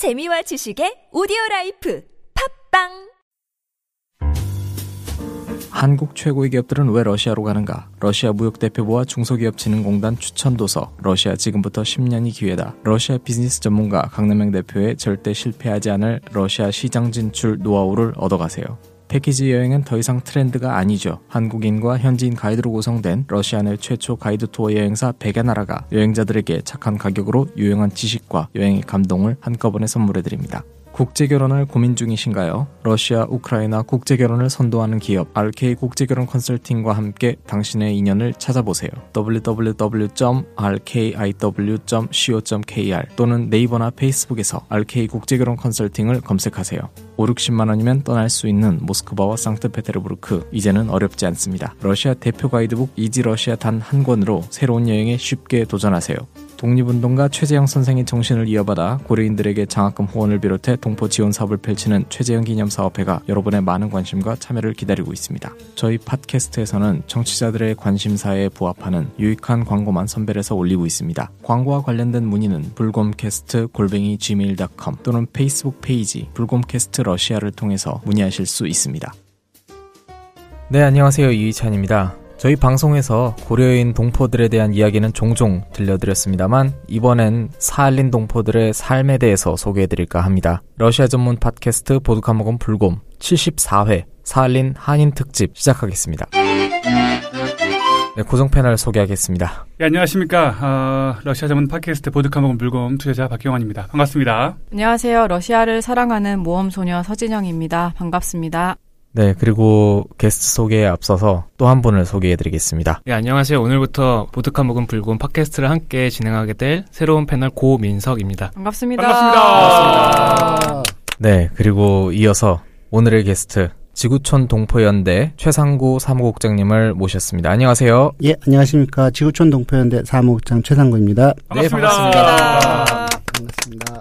재미와 지식의 오디오 라이프 팟빵 한국 최고의 기업들은 왜 러시아로 가는가? 러시아 무역대표부와 중소기업진흥공단 추천도서 러시아 지금부터 10년이 기회다. 러시아 비즈니스 전문가 강남영 대표의 절대 실패하지 않을 러시아 시장 진출 노하우를 얻어가세요. 패키지 여행은 더 이상 트렌드가 아니죠. 한국인과 현지인 가이드로 구성된 러시아 내 최초 가이드 투어 여행사 백야의 나라가 여행자들에게 착한 가격으로 유용한 지식과 여행의 감동을 한꺼번에 선물해드립니다. 국제 결혼을 고민 중이신가요? 러시아, 우크라이나 국제 결혼을 선도하는 기업 RK 국제결혼 컨설팅과 함께 당신의 인연을 찾아보세요. www.rkiw.co.kr 또는 네이버나 페이스북에서 RK 국제결혼 컨설팅을 검색하세요. 5, 60만 원이면 떠날 수 있는 모스크바와 상트페테르부르크 이제는 어렵지 않습니다. 러시아 대표 가이드북 이지 러시아 단 한 권으로 새로운 여행에 쉽게 도전하세요. 독립운동가 최재형 선생의 정신을 이어받아 고려인들에게 장학금 후원을 비롯해 동포 지원 사업을 펼치는 최재형 기념사업회가 여러분의 많은 관심과 참여를 기다리고 있습니다. 저희 팟캐스트에서는 청취자들의 관심사에 부합하는 유익한 광고만 선별해서 올리고 있습니다. 광고와 관련된 문의는 불곰캐스트 골뱅이 gmail.com 또는 페이스북 페이지 불곰캐스트 러시아를 통해서 문의하실 수 있습니다. 네, 안녕하세요. 이희찬입니다. 저희 방송에서 고려인 동포들에 대한 이야기는 종종 들려드렸습니다만 이번엔 사할린 동포들의 삶에 대해서 소개해드릴까 합니다. 러시아 전문 팟캐스트 보드카 먹은 불곰 74회 사할린 한인 특집 시작하겠습니다. 네, 고정 패널 소개하겠습니다. 네, 안녕하십니까. 어, 러시아 전문 팟캐스트 보드카 먹은 불곰 투자자 박경환입니다. 반갑습니다. 안녕하세요. 러시아를 사랑하는 모험소녀 서진영입니다. 반갑습니다. 네, 그리고 게스트 소개에 앞서서 또 한 분을 소개해드리겠습니다. 네, 안녕하세요. 오늘부터 보드카 먹은 불곰 팟캐스트를 함께 진행하게 될 새로운 패널 고민석입니다. 반갑습니다. 반갑습니다. 네, 그리고 이어서 오늘의 게스트 지구촌 동포연대 최상구 사무국장님을 모셨습니다. 안녕하세요. 예, 안녕하십니까. 지구촌 동포연대 사무국장 최상구입니다. 반갑습니다. 네, 반갑습니다. 반갑습니다.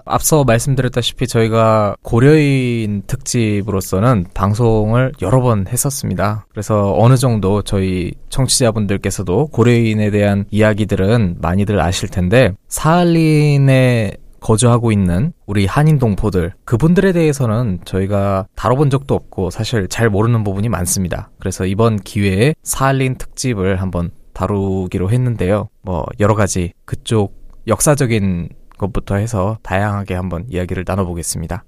앞서 말씀드렸다시피 저희가 고려인 특집으로서는 방송을 여러 번 했었습니다. 그래서 어느 정도 저희 청취자분들께서도 고려인에 대한 이야기들은 많이들 아실 텐데 사할린에 거주하고 있는 우리 한인 동포들 그분들에 대해서는 저희가 다뤄본 적도 없고 사실 잘 모르는 부분이 많습니다. 그래서 이번 기회에 사할린 특집을 한번 다루기로 했는데요. 뭐 여러 가지 그쪽 역사적인 것부터 해서 다양하게 한번 이야기를 나눠보겠습니다.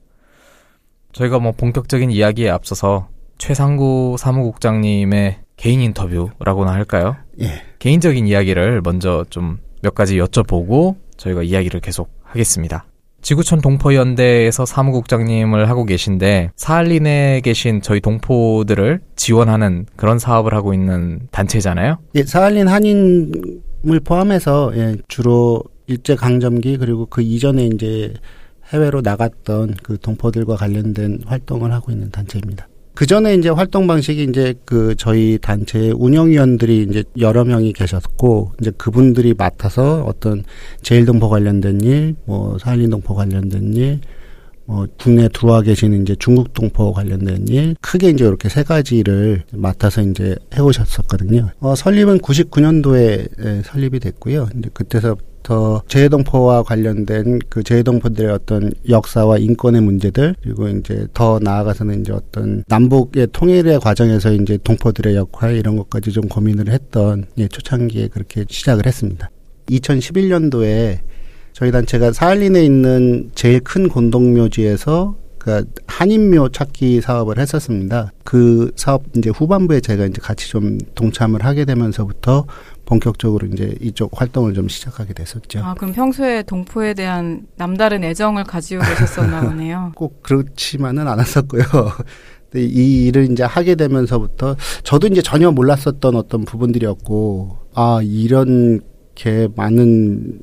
저희가 뭐 본격적인 이야기에 앞서서 최상구 사무국장님의 개인 인터뷰라고나 할까요? 예. 개인적인 이야기를 먼저 좀 몇 가지 여쭤보고 저희가 이야기를 계속 하겠습니다. 지구촌 동포연대에서 사무국장님을 하고 계신데 사할린에 계신 저희 동포들을 지원하는 그런 사업을 하고 있는 단체잖아요. 예, 사할린 한인을 포함해서 예, 주로 일제 강점기 그리고 그 이전에 이제 해외로 나갔던 그 동포들과 관련된 활동을 하고 있는 단체입니다. 그 전에 이제 활동 방식이 이제 그 저희 단체의 운영위원들이 이제 여러 명이 계셨고 이제 그분들이 맡아서 어떤 제일동포 관련된 일, 뭐 사할린동포 관련된 일, 뭐 국내 들어와 계시는 이제 중국 동포 관련된 일 크게 이제 이렇게 세 가지를 맡아서 이제 해오셨었거든요. 어, 설립은 99년도에 설립이 됐고요. 이제 그때서 부터 재해동포와 관련된 그 재해동포들의 어떤 역사와 인권의 문제들 그리고 이제 더 나아가서는 이제 어떤 남북의 통일의 과정에서 이제 동포들의 역할 이런 것까지 좀 고민을 했던 예, 초창기에 그렇게 시작을 했습니다. 2011년도에 저희 단체가 사할린에 있는 제일 큰 곤동묘지에서 그 한인묘 찾기 사업을 했었습니다. 그 사업 이제 후반부에 제가 이제 같이 좀 동참을 하게 되면서부터 본격적으로 이제 이쪽 활동을 좀 시작하게 됐었죠. 아, 그럼 평소에 동포에 대한 남다른 애정을 가지고 계셨었나 보네요. 꼭 그렇지만은 않았었고요. 이 일을 이제 하게 되면서부터 저도 이제 전혀 몰랐었던 어떤 부분들이었고 아 이렇게 많은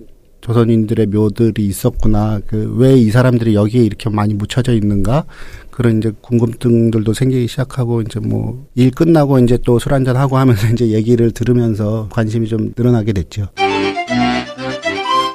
조선인들의 묘들이 있었구나. 그 왜 이 사람들이 여기에 이렇게 많이 묻혀져 있는가? 그런 이제 궁금증들도 생기기 시작하고 이제 뭐 일 끝나고 이제 또 술 한잔 하고 하면서 이제 얘기를 들으면서 관심이 좀 늘어나게 됐죠.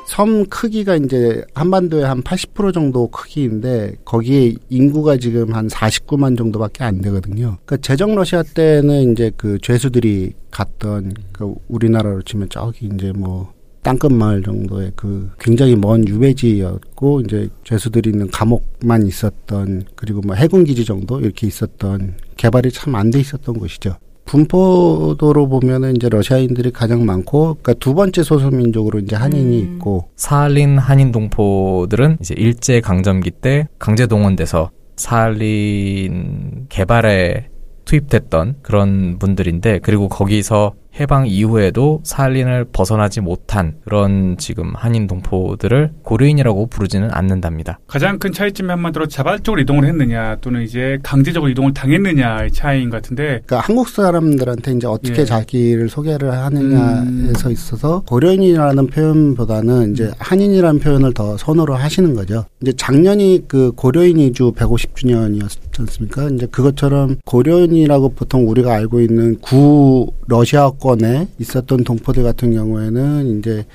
섬 크기가 이제 한반도의 한 80% 정도 크기인데 거기에 인구가 지금 한 49만 정도밖에 안 되거든요. 그러니까 제정 러시아 때는 이제 그 죄수들이 갔던 그 우리나라로 치면 저기 이제 뭐 땅끝 마을 정도의 그 굉장히 먼 유배지였고 이제 죄수들이 있는 감옥만 있었던 그리고 뭐 해군 기지 정도 이렇게 있었던 개발이 참 안 돼 있었던 곳이죠. 분포도로 보면은 이제 러시아인들이 가장 많고, 그러니까 두 번째 소수민족으로 이제 한인이 음. 있고, 사할린 한인 동포들은 이제 일제 강점기 때 강제 동원돼서 사할린 개발에 투입됐던 그런 분들인데 그리고 거기서 해방 이후에도 사할린을 벗어나지 못한 그런 지금 한인 동포들을 고려인이라고 부르지는 않는답니다. 가장 큰 차이점이 한마디로 자발적으로 이동을 했느냐 또는 이제 강제적으로 이동을 당했느냐의 차이인 것 같은데 그러니까 한국 사람들한테 이제 어떻게 예. 자기를 소개를 하느냐에서 음. 있어서 고려인이라는 표현보다는 이제 한인이라는 표현을 더 선호를 하시는 거죠. 이제 작년이 그 고려인 이주 150주년이었지 않습니까? 이제 그것처럼 고려인이라고 보통 우리가 알고 있는 구 러시아 권에 있었던 동포들 같은 경우에는 이제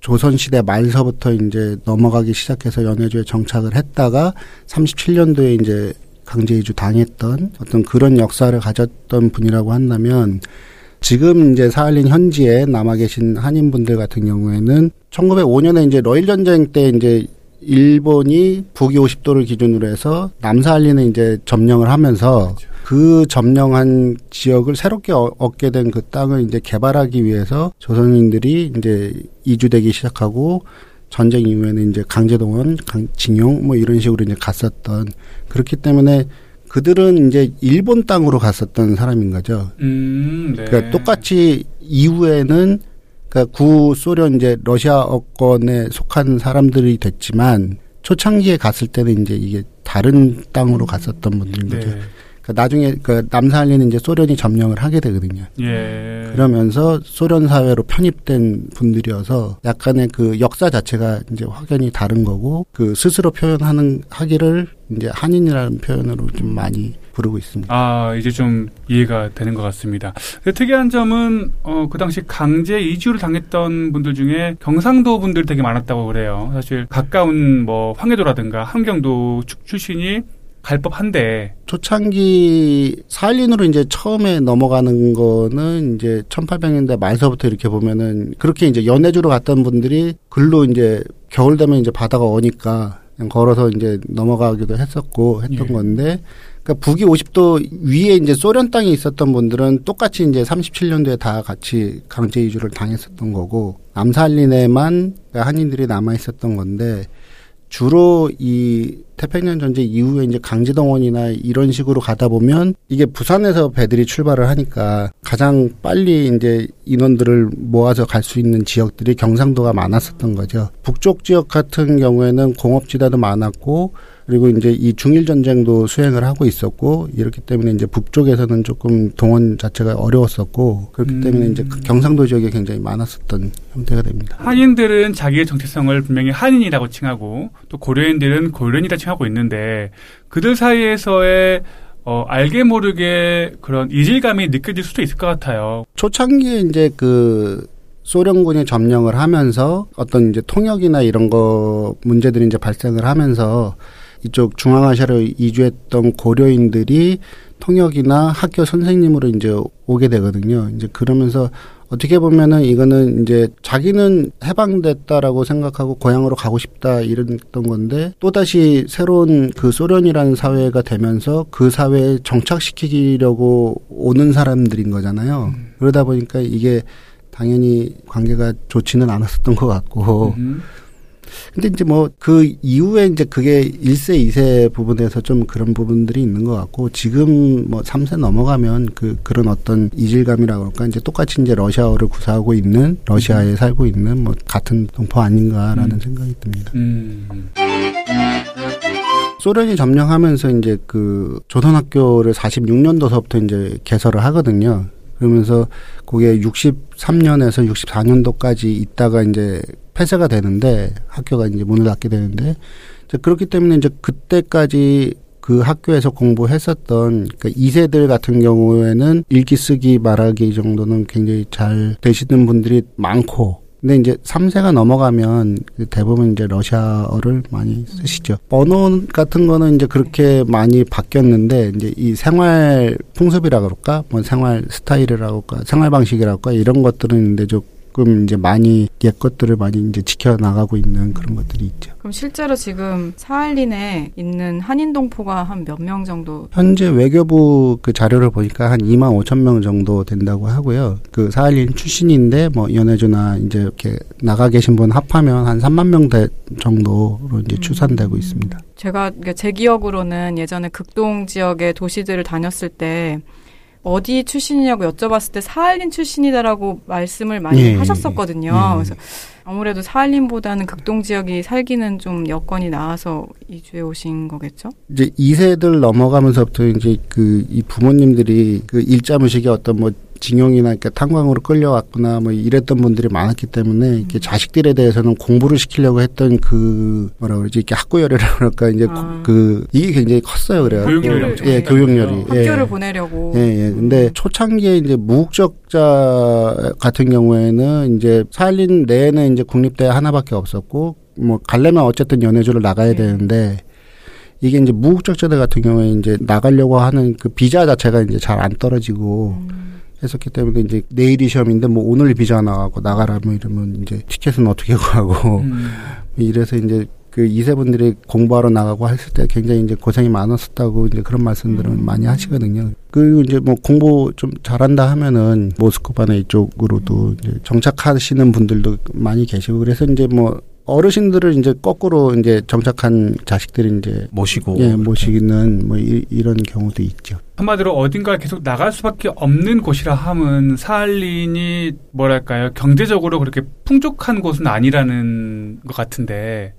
조선시대 말서부터 이제 넘어가기 시작해서 연해주에 정착을 했다가 37년도에 이제 강제 이주 당했던 어떤 그런 역사를 가졌던 분이라고 한다면 지금 이제 사할린 현지에 남아 계신 한인분들 같은 경우에는 1905년에 이제 러일 전쟁 때 이제 일본이 북위 50도를 기준으로 해서 남사할린을 이제 점령을 하면서 그 점령한 지역을 새롭게 어- 얻게 된 그 땅을 이제 개발하기 위해서 조선인들이 이제 이주되기 시작하고 전쟁 이후에는 이제 강제동원, 강, 징용 뭐 이런 식으로 이제 갔었던 그렇기 때문에 그들은 이제 일본 땅으로 갔었던 사람인 거죠. 음, 네. 그러니까 똑같이 이후에는 그러니까 구 소련 이제 러시아어권에 속한 사람들이 됐지만 초창기에 갔을 때는 이제 이게 다른 땅으로 갔었던 분들인 거죠. 네. 그러니까 나중에 그 남사할리는 이제 소련이 점령을 하게 되거든요. 예. 그러면서 소련 사회로 편입된 분들이어서 약간의 그 역사 자체가 이제 확연히 다른 거고 그 스스로 표현하는 하기를 이제 한인이라는 표현으로 좀 많이 부르고 있습니다. 아, 이제 좀 이해가 되는 것 같습니다. 특이한 점은, 어, 그 당시 강제 이주를 당했던 분들 중에 경상도 분들 되게 많았다고 그래요. 사실 가까운 뭐 황해도라든가 함경도 축 출신이 갈 법한데, 초창기 사할린으로 이제 처음에 넘어가는 거는 이제 1800년대 말서부터 이렇게 보면은 그렇게 이제 연해주로 갔던 분들이 글로 이제 겨울 되면 이제 바다가 오니까 그냥 걸어서 이제 넘어가기도 했었고 했던 예. 건데 그러니까 북위 50도 위에 이제 소련 땅이 있었던 분들은 똑같이 이제 37년도에 다 같이 강제 이주를 당했었던 거고 남사할린에만 한인들이 남아 있었던 건데 주로 이 태평양 전쟁 이후에 이제 강제동원이나 이런 식으로 가다 보면 이게 부산에서 배들이 출발을 하니까 가장 빨리 이제 인원들을 모아서 갈 수 있는 지역들이 경상도가 많았었던 거죠. 북쪽 지역 같은 경우에는 공업지대도 많았고 그리고 이제 이 중일 전쟁도 수행을 하고 있었고 이렇기 때문에 이제 북쪽에서는 조금 동원 자체가 어려웠었고 그렇기 음. 때문에 이제 그 경상도 지역에 굉장히 많았었던 형태가 됩니다. 한인들은 자기의 정체성을 분명히 한인이라고 칭하고, 또 고려인들은 고려인이라 칭하고 있는데, 그들 사이에서의 어, 알게 모르게 그런 이질감이 느껴질 수도 있을 것 같아요. 초창기에 이제 그 소련군이 점령을 하면서 어떤 이제 통역이나 이런 거 문제들이 이제 발생을 하면서 이쪽 중앙아시아로 이주했던 고려인들이 통역이나 학교 선생님으로 이제 오게 되거든요. 이제 그러면서 어떻게 보면은 이거는 이제 자기는 해방됐다라고 생각하고 고향으로 가고 싶다 이랬던 건데 또다시 새로운 그 소련이라는 사회가 되면서 그 사회에 정착시키려고 오는 사람들인 거잖아요. 그러다 보니까 이게 당연히 관계가 좋지는 않았었던 것 같고. 음. 근데 이제 뭐 그 이후에 이제 그게 1세, 2세 부분에서 좀 그런 부분들이 있는 것 같고 지금 뭐 3세 넘어가면 그 그런 어떤 이질감이라 그럴까 이제 똑같이 이제 러시아어를 구사하고 있는 러시아에 살고 있는 뭐 같은 동포 아닌가라는 음. 생각이 듭니다. 음. 소련이 점령하면서 이제 그 조선학교를 46년도서부터 이제 개설을 하거든요. 그러면서 그게 63년에서 64년도까지 있다가 이제 폐쇄가 되는데 학교가 이제 문을 닫게 되는데 그렇기 때문에 이제 그때까지 그 학교에서 공부했었던 그 2세들 같은 경우에는 읽기 쓰기 말하기 정도는 굉장히 잘 되시는 분들이 많고 근데 이제 3세가 넘어가면 대부분 이제 러시아어를 많이 쓰시죠. 언어 같은 거는 이제 그렇게 많이 바뀌었는데 이제 이 생활 풍습이라 그럴까? 뭐 생활 스타일이라고 할까? 생활 방식이라고 할까? 이런 것들은 이제 좀 조금 이제 많이 옛 것들을 많이 이제 지켜 나가고 있는 그런 것들이 있죠. 그럼 실제로 지금 사할린에 있는 한인 동포가 한 몇 명 정도? 현재 외교부 그 자료를 보니까 한 2만 5천 명 정도 된다고 하고요. 그 사할린 출신인데 뭐 연해주나 이제 이렇게 나가 계신 분 합하면 한 3만 명 대- 정도로 이제 추산되고 있습니다. 제가 제 기억으로는 예전에 극동 지역의 도시들을 다녔을 때 어디 출신이냐고 여쭤봤을 때 사할린 출신이다라고 말씀을 많이 예, 하셨었거든요. 예. 그래서 아무래도 사할린보다는 극동 지역이 살기는 좀 여건이 나아서 이주해 오신 거겠죠? 이제 2세들 넘어가면서부터 이제 그 이 부모님들이 그 일자 무식의 어떤 뭐 징용이나 이렇게 탄광으로 끌려왔거나 뭐 이랬던 분들이 많았기 때문에 이렇게 자식들에 대해서는 공부를 시키려고 했던 그 뭐라 그러지 이렇게 학구열이라 그럴까 이제 아. 그 이게 굉장히 컸어요 그래요. 교육열이 예, 교육열이. 나죠. 예. 학교를 보내려고. 예, 예. 근데 초창기에 이제 무국적자 같은 경우에는 이제 살린 내에는 이제 국립대 하나밖에 없었고 뭐 가려면 어쨌든 연해주를 나가야 네. 되는데 이게 이제 무국적자들 같은 경우에 이제 나가려고 하는 그 비자 자체가 이제 잘 안 떨어지고 음. 했었기 때문에 이제 내일이 시험인데 뭐 오늘 비자 나가고 나가라 뭐 이러면 이제 티켓은 어떻게 구하고 음. 이래서 이제 그 이세분들이 공부하러 나가고 했을 때 굉장히 이제 고생이 많았었다고 이제 그런 말씀들을 음. 많이 하시거든요. 그리고 이제 뭐 공부 좀 잘한다 하면은 모스크바나 이쪽으로도 이제 정착하시는 분들도 많이 계시고 그래서 이제 뭐 어르신들을 이제 거꾸로 이제 정착한 자식들이 이제 모시고 예 모시기는 뭐 이, 이런 경우도 있죠. 한마디로 어딘가 계속 나갈 수밖에 없는 곳이라 함은 사할린이 뭐랄까요 경제적으로 그렇게 풍족한 곳은 아니라는 것 같은데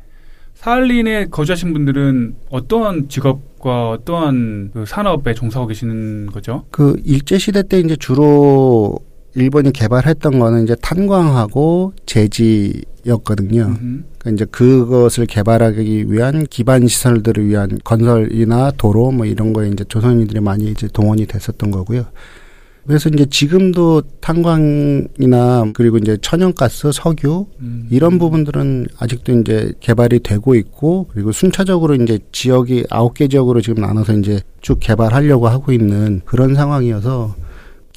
사할린에 거주하신 분들은 어떠한 직업과 어떠한 그 산업에 종사하고 계시는 거죠? 그 일제 시대 때 이제 주로 일본이 개발했던 거는 이제 탄광하고 제지였거든요. 음. 그러니까 이제 그것을 개발하기 위한 기반 시설들을 위한 건설이나 도로 뭐 이런 거에 이제 조선인들이 많이 이제 동원이 됐었던 거고요. 그래서 이제 지금도 탄광이나 그리고 이제 천연가스, 석유 음. 이런 부분들은 아직도 이제 개발이 되고 있고 그리고 순차적으로 이제 지역이 아홉 개 지역으로 지금 나눠서 이제 쭉 개발하려고 하고 있는 그런 상황이어서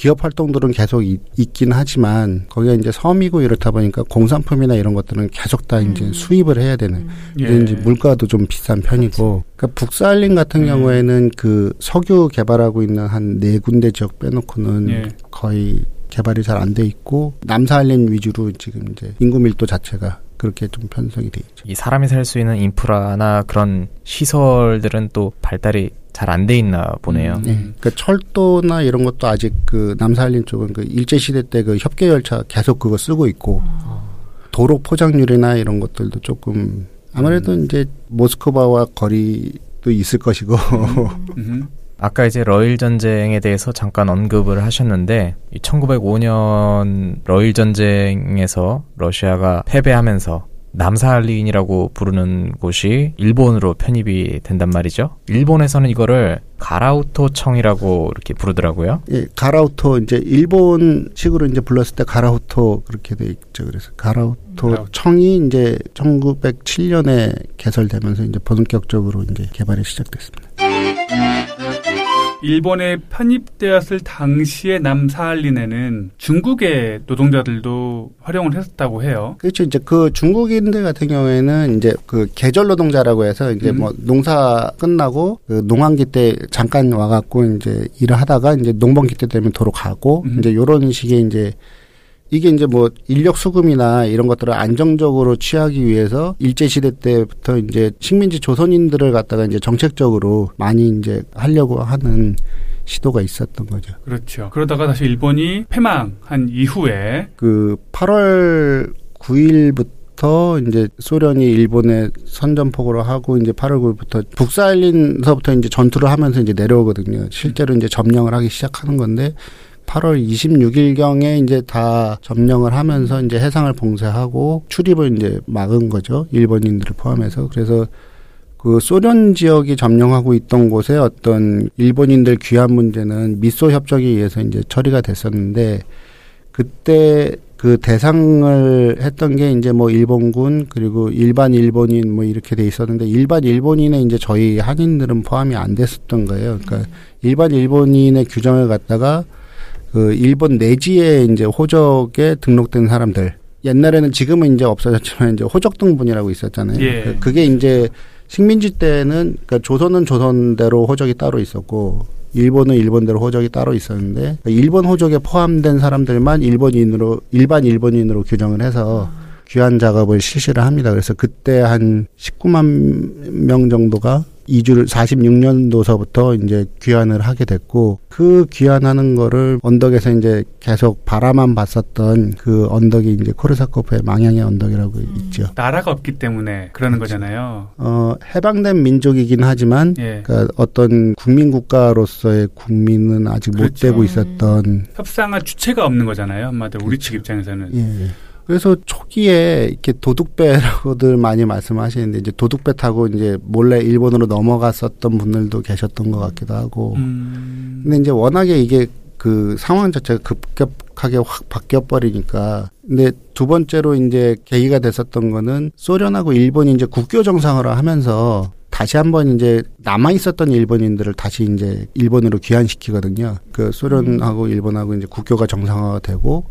기업 활동들은 계속 있, 긴 하지만 거기가 이제 섬이고 이렇다 보니까 공산품이나 이런 것들은 계속 다 이제 음. 수입을 해야 되는 예. 근데 이제 물가도 좀 비싼 편이고 그러니까 북사할린 같은 음. 경우에는 그 석유 개발하고 있는 한 네 군데 지역 빼놓고는 예. 거의 개발이 잘 안 돼 있고 남사할린 위주로 지금 이제 인구 밀도 자체가 그렇게 좀 편성이 돼 있죠. 이 사람이 살 수 있는 인프라나 그런 시설들은 또 발달이 잘 안 돼 있나 보네요. 음. 예. 그러니까 철도나 이런 것도 아직 그 남사할린 쪽은 그 일제 시대 때 그 협계 열차 계속 그거 쓰고 있고 도로 포장률이나 이런 것들도 조금 아무래도 이제 모스크바와 거리도 있을 것이고 음. 아까 이제 러일 전쟁에 대해서 잠깐 언급을 하셨는데 1905년 러일 전쟁에서 러시아가 패배하면서 남사할린이라고 부르는 곳이 일본으로 편입이 된단 말이죠. 일본에서는 이거를 가라우토청이라고 이렇게 부르더라고요. 예, 가라우토 이제 일본식으로 이제 불렀을 때 가라우토 그렇게 돼 있죠. 그래서 가라우토 가라우토. 청이 이제 1907년에 개설되면서 이제 본격적으로 이제 개발이 시작됐습니다. 일본에 편입되었을 당시의 남사할린에는 중국의 노동자들도 활용을 했었다고 해요. 그렇죠. 이제 그 중국인들 같은 경우에는 이제 그 계절 노동자라고 해서 이제 음. 뭐 농사 끝나고 그 농한기 때 잠깐 와갖고 이제 일을 하다가 이제 농번기 때 되면 도로 가고 음. 이제 요런 식의 이제 이게 이제 뭐 인력 수급이나 이런 것들을 안정적으로 취하기 위해서 일제 시대 때부터 이제 식민지 조선인들을 갖다가 이제 정책적으로 많이 이제 하려고 하는 시도가 있었던 거죠. 그렇죠. 그러다가 다시 일본이 패망한 이후에 그 8월 9일부터 이제 소련이 일본에 선전포고를 하고 이제 8월 9일부터 북사할린서부터 이제 전투를 하면서 이제 내려오거든요. 실제로 이제 점령을 하기 시작하는 건데 8월 26일경에 이제 다 점령을 하면서 이제 해상을 봉쇄하고 출입을 이제 막은 거죠. 일본인들을 포함해서. 그래서 그 소련 지역이 점령하고 있던 곳에 어떤 일본인들 귀환 문제는 미소 협정에 의해서 이제 처리가 됐었는데 그때 그 대상을 했던 게 이제 뭐 일본군 그리고 일반 일본인 뭐 이렇게 돼 있었는데 일반 일본인에 이제 저희 한인들은 포함이 안 됐었던 거예요. 그러니까 일반 일본인의 규정을 갖다가 그 일본 내지에 이제 호적에 등록된 사람들 옛날에는 지금은 이제 없어졌지만 이제 호적 등본이라고 있었잖아요. 예. 그- 그게 이제 식민지 때는 그러니까 조선은 조선대로 호적이 따로 있었고 일본은 일본대로 호적이 따로 있었는데 그러니까 일본 호적에 포함된 사람들만 일본인으로 일반 일본인으로 규정을 해서 귀환 작업을 실시를 합니다. 그래서 그때 한 19만 명 정도가 이주를 46년도서부터 이제 귀환을 하게 됐고 그 귀환하는 거를 언덕에서 이제 계속 바라만 봤었던 그 언덕이 이제 코르사코프의 망향의 언덕이라고 있죠. 나라가 없기 때문에 그러는 거잖아요. 어 해방된 민족이긴 하지만 예. 그러니까 어떤 국민 국가로서의 국민은 아직 못 그렇죠. 되고 있었던 협상할 주체가 없는 거잖아요. 한마디로 우리 측 입장에서는. 예. 그래서 초기에 이렇게 도둑배라고들 많이 말씀하시는데 이제 도둑배 타고 이제 몰래 일본으로 넘어갔었던 분들도 계셨던 것 같기도 하고. 음, 근데 이제 워낙에 이게 그 상황 자체가 급격하게 확 바뀌어 버리니까. 근데 두 번째로 이제 계기가 됐었던 거는 소련하고 일본이 이제 국교 정상화를 하면서 다시 한번 이제 남아 있었던 일본인들을 다시 이제 일본으로 귀환시키거든요. 그 소련하고 일본하고 이제 국교가 정상화가 되고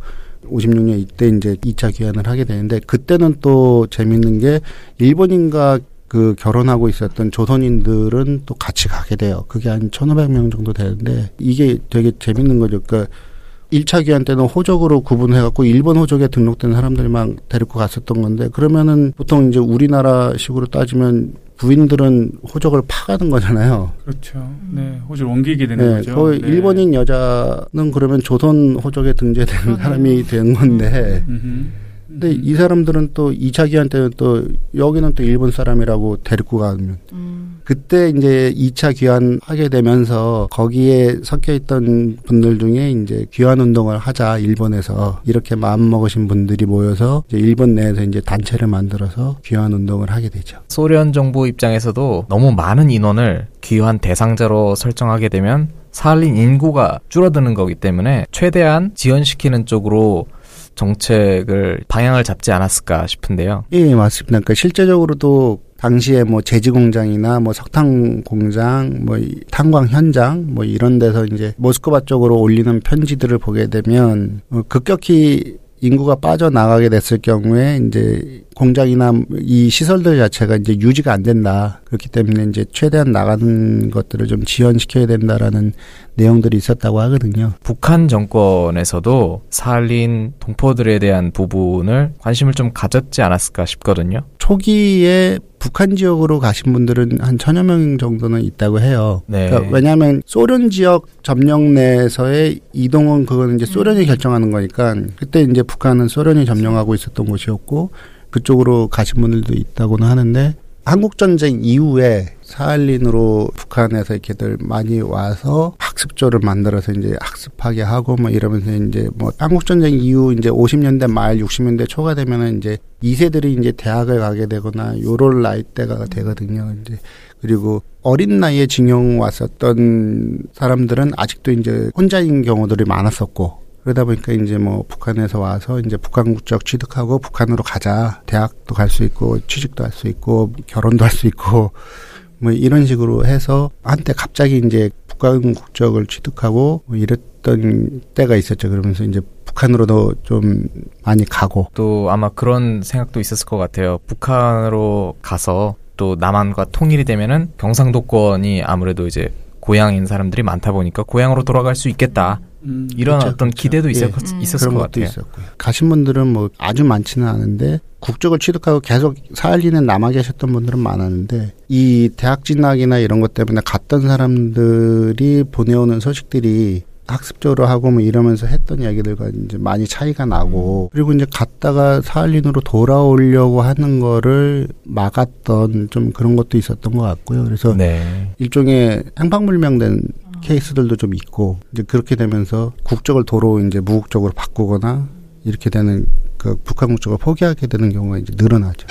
56년 이때 이제 2차 귀환을 하게 되는데 그때는 또 재밌는 게 일본인과 그 결혼하고 있었던 조선인들은 또 같이 가게 돼요. 그게 한 1,500명 정도 되는데 이게 되게 재밌는 거죠. 그러니까 1차 귀환 때는 호적으로 구분해갖고 일본 호적에 등록된 사람들만 데리고 갔었던 건데 그러면은 보통 이제 우리나라 식으로 따지면 부인들은 호적을 파가는 거잖아요. 그렇죠. 네, 호주를 옮기게 되는 네, 거죠. 그 네. 일본인 여자는 그러면 조선 호적에 등재된 사람이 된 건데 음흠. 근데 이 사람들은 또 2차 기한 때는 또 여기는 또 일본 사람이라고 데리고 가면 음. 그때 이제 2차 귀환 하게 되면서 거기에 섞여 있던 분들 중에 이제 귀환 운동을 하자 일본에서 이렇게 마음 먹으신 분들이 모여서 이제 일본 내에서 이제 단체를 만들어서 귀환 운동을 하게 되죠. 소련 정부 입장에서도 너무 많은 인원을 귀환 대상자로 설정하게 되면 사할린 인구가 줄어드는 거기 때문에 최대한 지연시키는 쪽으로 정책을 방향을 잡지 않았을까 싶은데요. 예, 맞습니다. 그러니까 실제적으로도 당시에 뭐 제지 공장이나 뭐 석탄 공장, 뭐이 탄광 현장, 뭐 이런 데서 이제 모스크바 쪽으로 올리는 편지들을 보게 되면 어, 급격히 인구가 빠져나가게 됐을 경우에 이제 공장이나 이 시설들 자체가 이제 유지가 안 된다. 그렇기 때문에 이제 최대한 나가는 것들을 좀 지연시켜야 된다라는 내용들이 있었다고 하거든요. 북한 정권에서도 사할린 동포들에 대한 부분을 관심을 좀 가졌지 않았을까 싶거든요. 초기에 북한 지역으로 가신 분들은 한 천여 명 정도는 있다고 해요. 네. 그러니까 왜냐하면 소련 지역 점령 내에서의 이동은 그거는 이제 소련이 결정하는 거니까 그때 이제 북한은 소련이 점령하고 있었던 곳이었고 그쪽으로 가신 분들도 있다고는 하는데 한국 전쟁 이후에 사할린으로 북한에서 이렇게들 많이 와서 학습조를 만들어서 이제 학습하게 하고 뭐 이러면서 이제 뭐 한국 전쟁 이후 이제 50년대 말 60년대 초가 되면은 이제 2세들이 이제 대학을 가게 되거나 요럴 나이 때가 되거든요. 이제 그리고 어린 나이에 징용 왔었던 사람들은 아직도 이제 혼자인 경우들이 많았었고 그러다 보니까 이제 뭐 북한에서 와서 이제 북한 국적 취득하고 북한으로 가자 대학도 갈 수 있고 취직도 할 수 있고 결혼도 할 수 있고 뭐 이런 식으로 해서 한때 갑자기 이제 북한 국적을 취득하고 뭐 이랬던 때가 있었죠. 그러면서 이제 북한으로도 좀 많이 가고 또 아마 그런 생각도 있었을 것 같아요. 북한으로 가서 또 남한과 통일이 되면은 경상도권이 아무래도 이제 고향인 사람들이 많다 보니까 고향으로 돌아갈 수 있겠다. 음, 이런 그렇죠, 어떤 그렇죠. 기대도 있었, 음. 있었을 그런 것 것도 같아요. 있었고요. 가신 분들은 뭐 아주 많지는 않은데 국적을 취득하고 계속 사할리는 남아 계셨던 분들은 많았는데 이 대학 진학이나 이런 것 때문에 갔던 사람들이 보내오는 소식들이 학습적으로 하고 뭐 이러면서 했던 이야기들과 이제 많이 차이가 나고 그리고 이제 갔다가 사할린으로 돌아오려고 하는 거를 막았던 좀 그런 것도 있었던 것 같고요. 그래서 네. 일종의 행방불명된 케이스들도 좀 있고 이제 그렇게 되면서 국적을 도로 이제 무국적으로 바꾸거나 이렇게 되는 그 북한 국적을 포기하게 되는 경우가 이제 늘어나죠.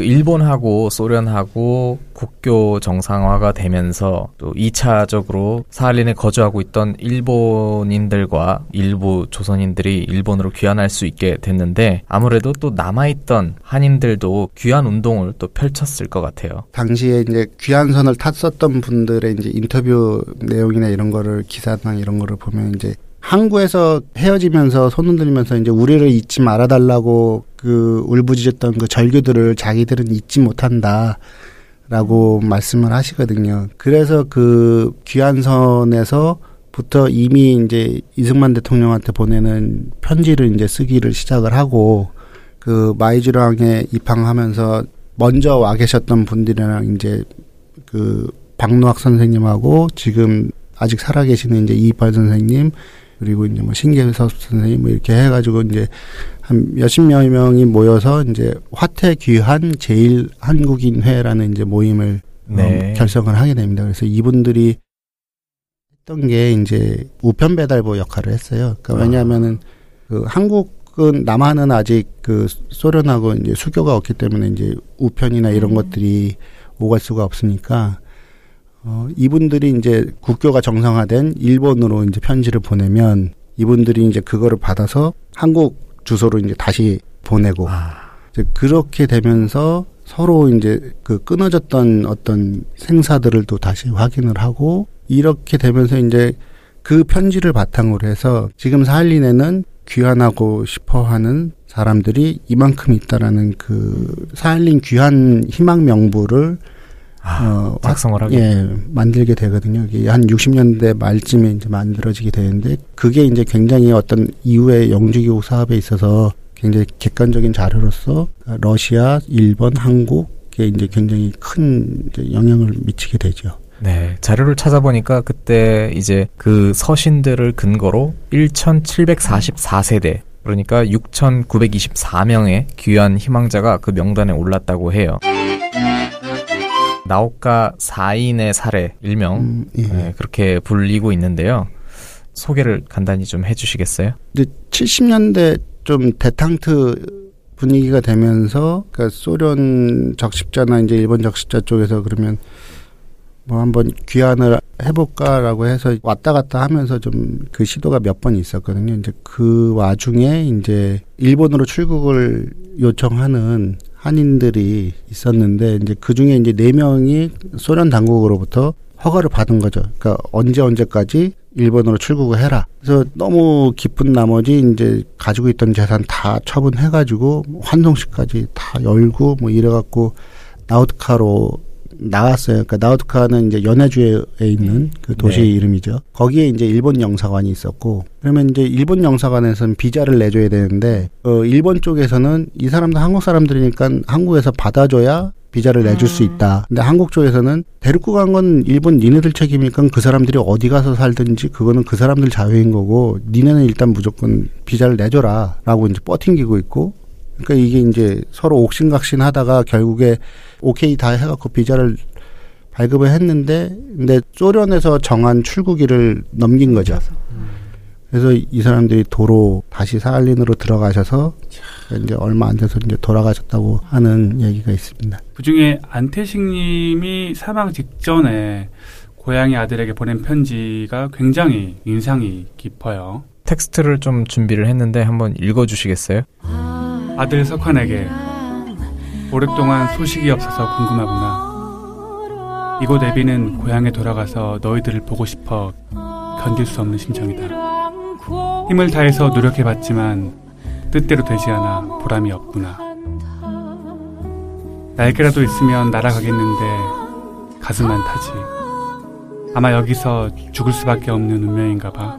그 일본하고 소련하고 국교 정상화가 되면서 또 2차적으로 사할린에 거주하고 있던 일본인들과 일부 조선인들이 일본으로 귀환할 수 있게 됐는데 아무래도 또 남아있던 한인들도 귀환 운동을 또 펼쳤을 것 같아요. 당시에 이제 귀한선을 탔었던 분들의 이제 인터뷰 내용이나 이런 거를 기사나 이런 거를 보면 이제 항구에서 헤어지면서 손 흔들면서 이제 우리를 잊지 말아달라고 그 울부짖었던 그 절규들을 자기들은 잊지 못한다. 라고 말씀을 하시거든요. 그래서 그 귀한선에서 부터 이미 이제 이승만 대통령한테 보내는 편지를 이제 쓰기를 시작을 하고 그 마이즈랑에 입항하면서 먼저 와 계셨던 분들이랑 이제 그 박노학 선생님하고 지금 아직 살아계시는 이제 이빨 선생님 그리고 이제 뭐 신계섭 선생님 뭐 이렇게 해가지고 이제 한 몇십 명이 모여서 이제 화태 귀한 제일 한국인회라는 이제 모임을 네. 어, 결성을 하게 됩니다. 그래서 이분들이 했던 게 이제 우편 배달부 역할을 했어요. 그러니까 왜냐하면은 그 한국은 남한은 아직 그 소련하고 이제 수교가 없기 때문에 이제 우편이나 이런 것들이 오갈 수가 없으니까 어 이분들이 이제 국교가 정상화된 일본으로 이제 편지를 보내면 이분들이 이제 그거를 받아서 한국 주소로 이제 다시 보내고 아, 이제 그렇게 되면서 서로 이제 그 끊어졌던 어떤 생사들을 또 다시 확인을 하고 이렇게 되면서 이제 그 편지를 바탕으로 해서 지금 사할린에는 귀환하고 싶어 하는 사람들이 이만큼 있다라는 그 사할린 귀환 희망 명부를 아, 어, 작성을 하게. 예, 만들게 되거든요. 이게 한 60년대 말쯤에 이제 만들어지게 되는데 그게 이제 굉장히 어떤 이후의 영주기국 사업에 있어서 굉장히 객관적인 자료로서 러시아, 일본, 한국에 이제 굉장히 큰 이제 영향을 미치게 되죠. 네, 자료를 찾아보니까 그때 이제 그 서신들을 근거로 1,744세대, 그러니까 6,924명의 귀한 희망자가 그 명단에 올랐다고 해요. 나오카 4인의 사례, 일명, 음, 예. 네, 그렇게 불리고 있는데요. 소개를 간단히 좀 해주시겠어요? 이제 70년대 좀 대탕트 분위기가 되면서 그러니까 소련 적십자나 이제 일본 적십자 쪽에서 그러면 뭐 한번 귀환을 해볼까라고 해서 왔다 갔다 하면서 좀 그 시도가 몇 번 있었거든요. 이제 그 와중에 이제 일본으로 출국을 요청하는 한인들이 있었는데 이제 그 중에 이제 네 명이 소련 당국으로부터 허가를 받은 거죠. 그러니까 언제 언제까지 일본으로 출국을 해라. 그래서 너무 기쁜 나머지 이제 가지고 있던 재산 다 처분해가지고 환송식까지 다 열고 뭐 이래갖고 나우트카로 나갔어요. 그러니까 나우트카는 이제 연해주에 있는 그 도시 네. 이름이죠. 거기에 이제 일본 영사관이 있었고 그러면 이제 일본 영사관에서는 비자를 내줘야 되는데 어 일본 쪽에서는 이 사람도 한국 사람들이니까 한국에서 받아줘야 비자를 내줄 수 있다. 근데 한국 쪽에서는 데리고 간 건 일본 니네들 책임이니까 그 사람들이 어디 가서 살든지 그거는 그 사람들 자유인 거고 니네는 일단 무조건 비자를 내줘라 라고 이제 뻗팅기고 있고 그러니까 이게 이제 서로 옥신각신 하다가 결국에 오케이 다 해갖고 비자를 발급을 했는데 근데 소련에서 정한 출국일을 넘긴 거죠. 그래서 이 사람들이 도로 다시 사할린으로 들어가셔서 이제 얼마 안 돼서 이제 돌아가셨다고 하는 얘기가 있습니다. 그 중에 안태식님이 사망 직전에 고향의 아들에게 보낸 편지가 굉장히 인상이 깊어요. 텍스트를 좀 준비를 했는데 한번 읽어주시겠어요? 아 들 석환에게 오랫동안 소식이 없어서 궁금하구나. 이곳 애비는 고향에 돌아가서 너희들을 보고 싶어 견딜 수 없는 심정이다. 힘을 다해서 노력해봤지만 뜻대로 되지 않아 보람이 없구나. 날개라도 있으면 날아가겠는데 가슴만 타지. 아마 여기서 죽을 수밖에 없는 운명인가 봐.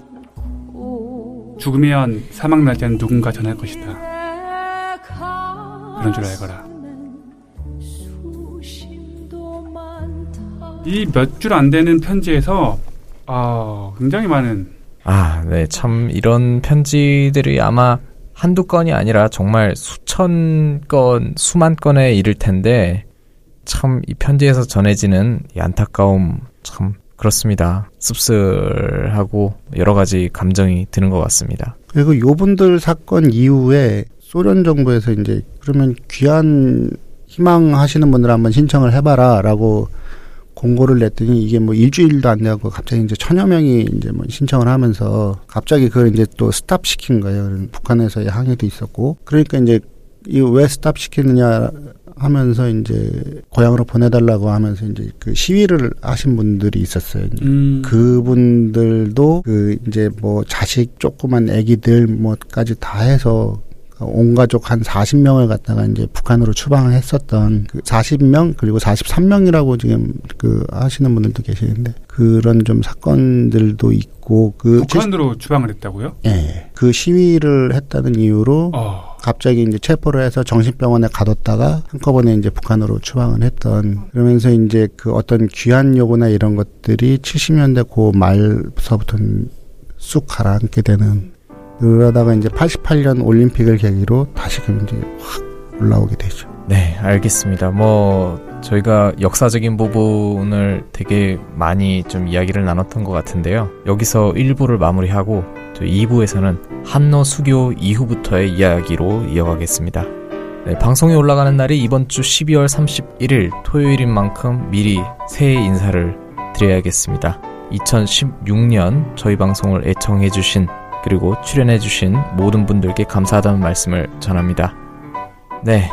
죽으면 사막 날짜는 누군가 전할 것이다. 그런 줄 알거라. 이 몇 줄 안 되는 편지에서 아 굉장히 많은 아, 네. 참, 이런 편지들이 아마 한두 건이 아니라 정말 수천 건, 수만 건에 이를 텐데, 참, 이 편지에서 전해지는 이 안타까움, 참, 그렇습니다. 씁쓸하고 여러 가지 감정이 드는 것 같습니다. 그리고 요분들 사건 이후에 소련 정부에서 이제 그러면 귀한 희망하시는 분들 한번 신청을 해봐라라고 공고를 냈더니 이게 뭐 일주일도 안 되고 갑자기 이제 천여 명이 이제 뭐 신청을 하면서 갑자기 그걸 이제 또 스탑 시킨 거예요. 북한에서의 항의도 있었고 그러니까 이제 이왜 스탑 시키느냐 하면서 이제 고향으로 보내달라고 하면서 이제 그 시위를 하신 분들이 있었어요. 음. 그분들도 그 이제 뭐 자식 조그만 아기들 뭐까지 다 해서 온 가족 한 40명을 갖다가 이제 북한으로 추방을 했었던 그 40명 그리고 43명이라고 지금 그 하시는 분들도 계시는데 그런 좀 사건들도 있고 그 북한으로 추방을 했다고요? 예. 그 시위를 했다는 이유로 어. 갑자기 이제 체포를 해서 정신병원에 가뒀다가 한꺼번에 이제 북한으로 추방을 했던 그러면서 이제 그 어떤 귀한 요구나 이런 것들이 70년대 고 말서부터는 쑥 가라앉게 되는 그러다가 이제 88년 올림픽을 계기로 다시 금 이제 확 올라오게 되죠. 네, 알겠습니다. 뭐 저희가 역사적인 부분을 되게 많이 좀 이야기를 나눴던 것 같은데요. 여기서 1부를 마무리하고 저 2부에서는 한노 수교 이후부터의 이야기로 이어가겠습니다. 네, 방송이 올라가는 날이 이번 주 12월 31일 토요일인 만큼 미리 새해 인사를 드려야겠습니다. 2016년 저희 방송을 애청해주신 그리고 출연해주신 모든 분들께 감사하다는 말씀을 전합니다. 네,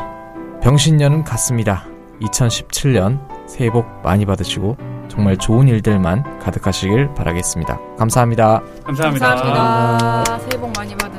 병신년은 갔습니다. 2017년 새해 복 많이 받으시고 정말 좋은 일들만 가득하시길 바라겠습니다. 감사합니다. 감사합니다. 감사합니다. 새해 복 많이 받으세요.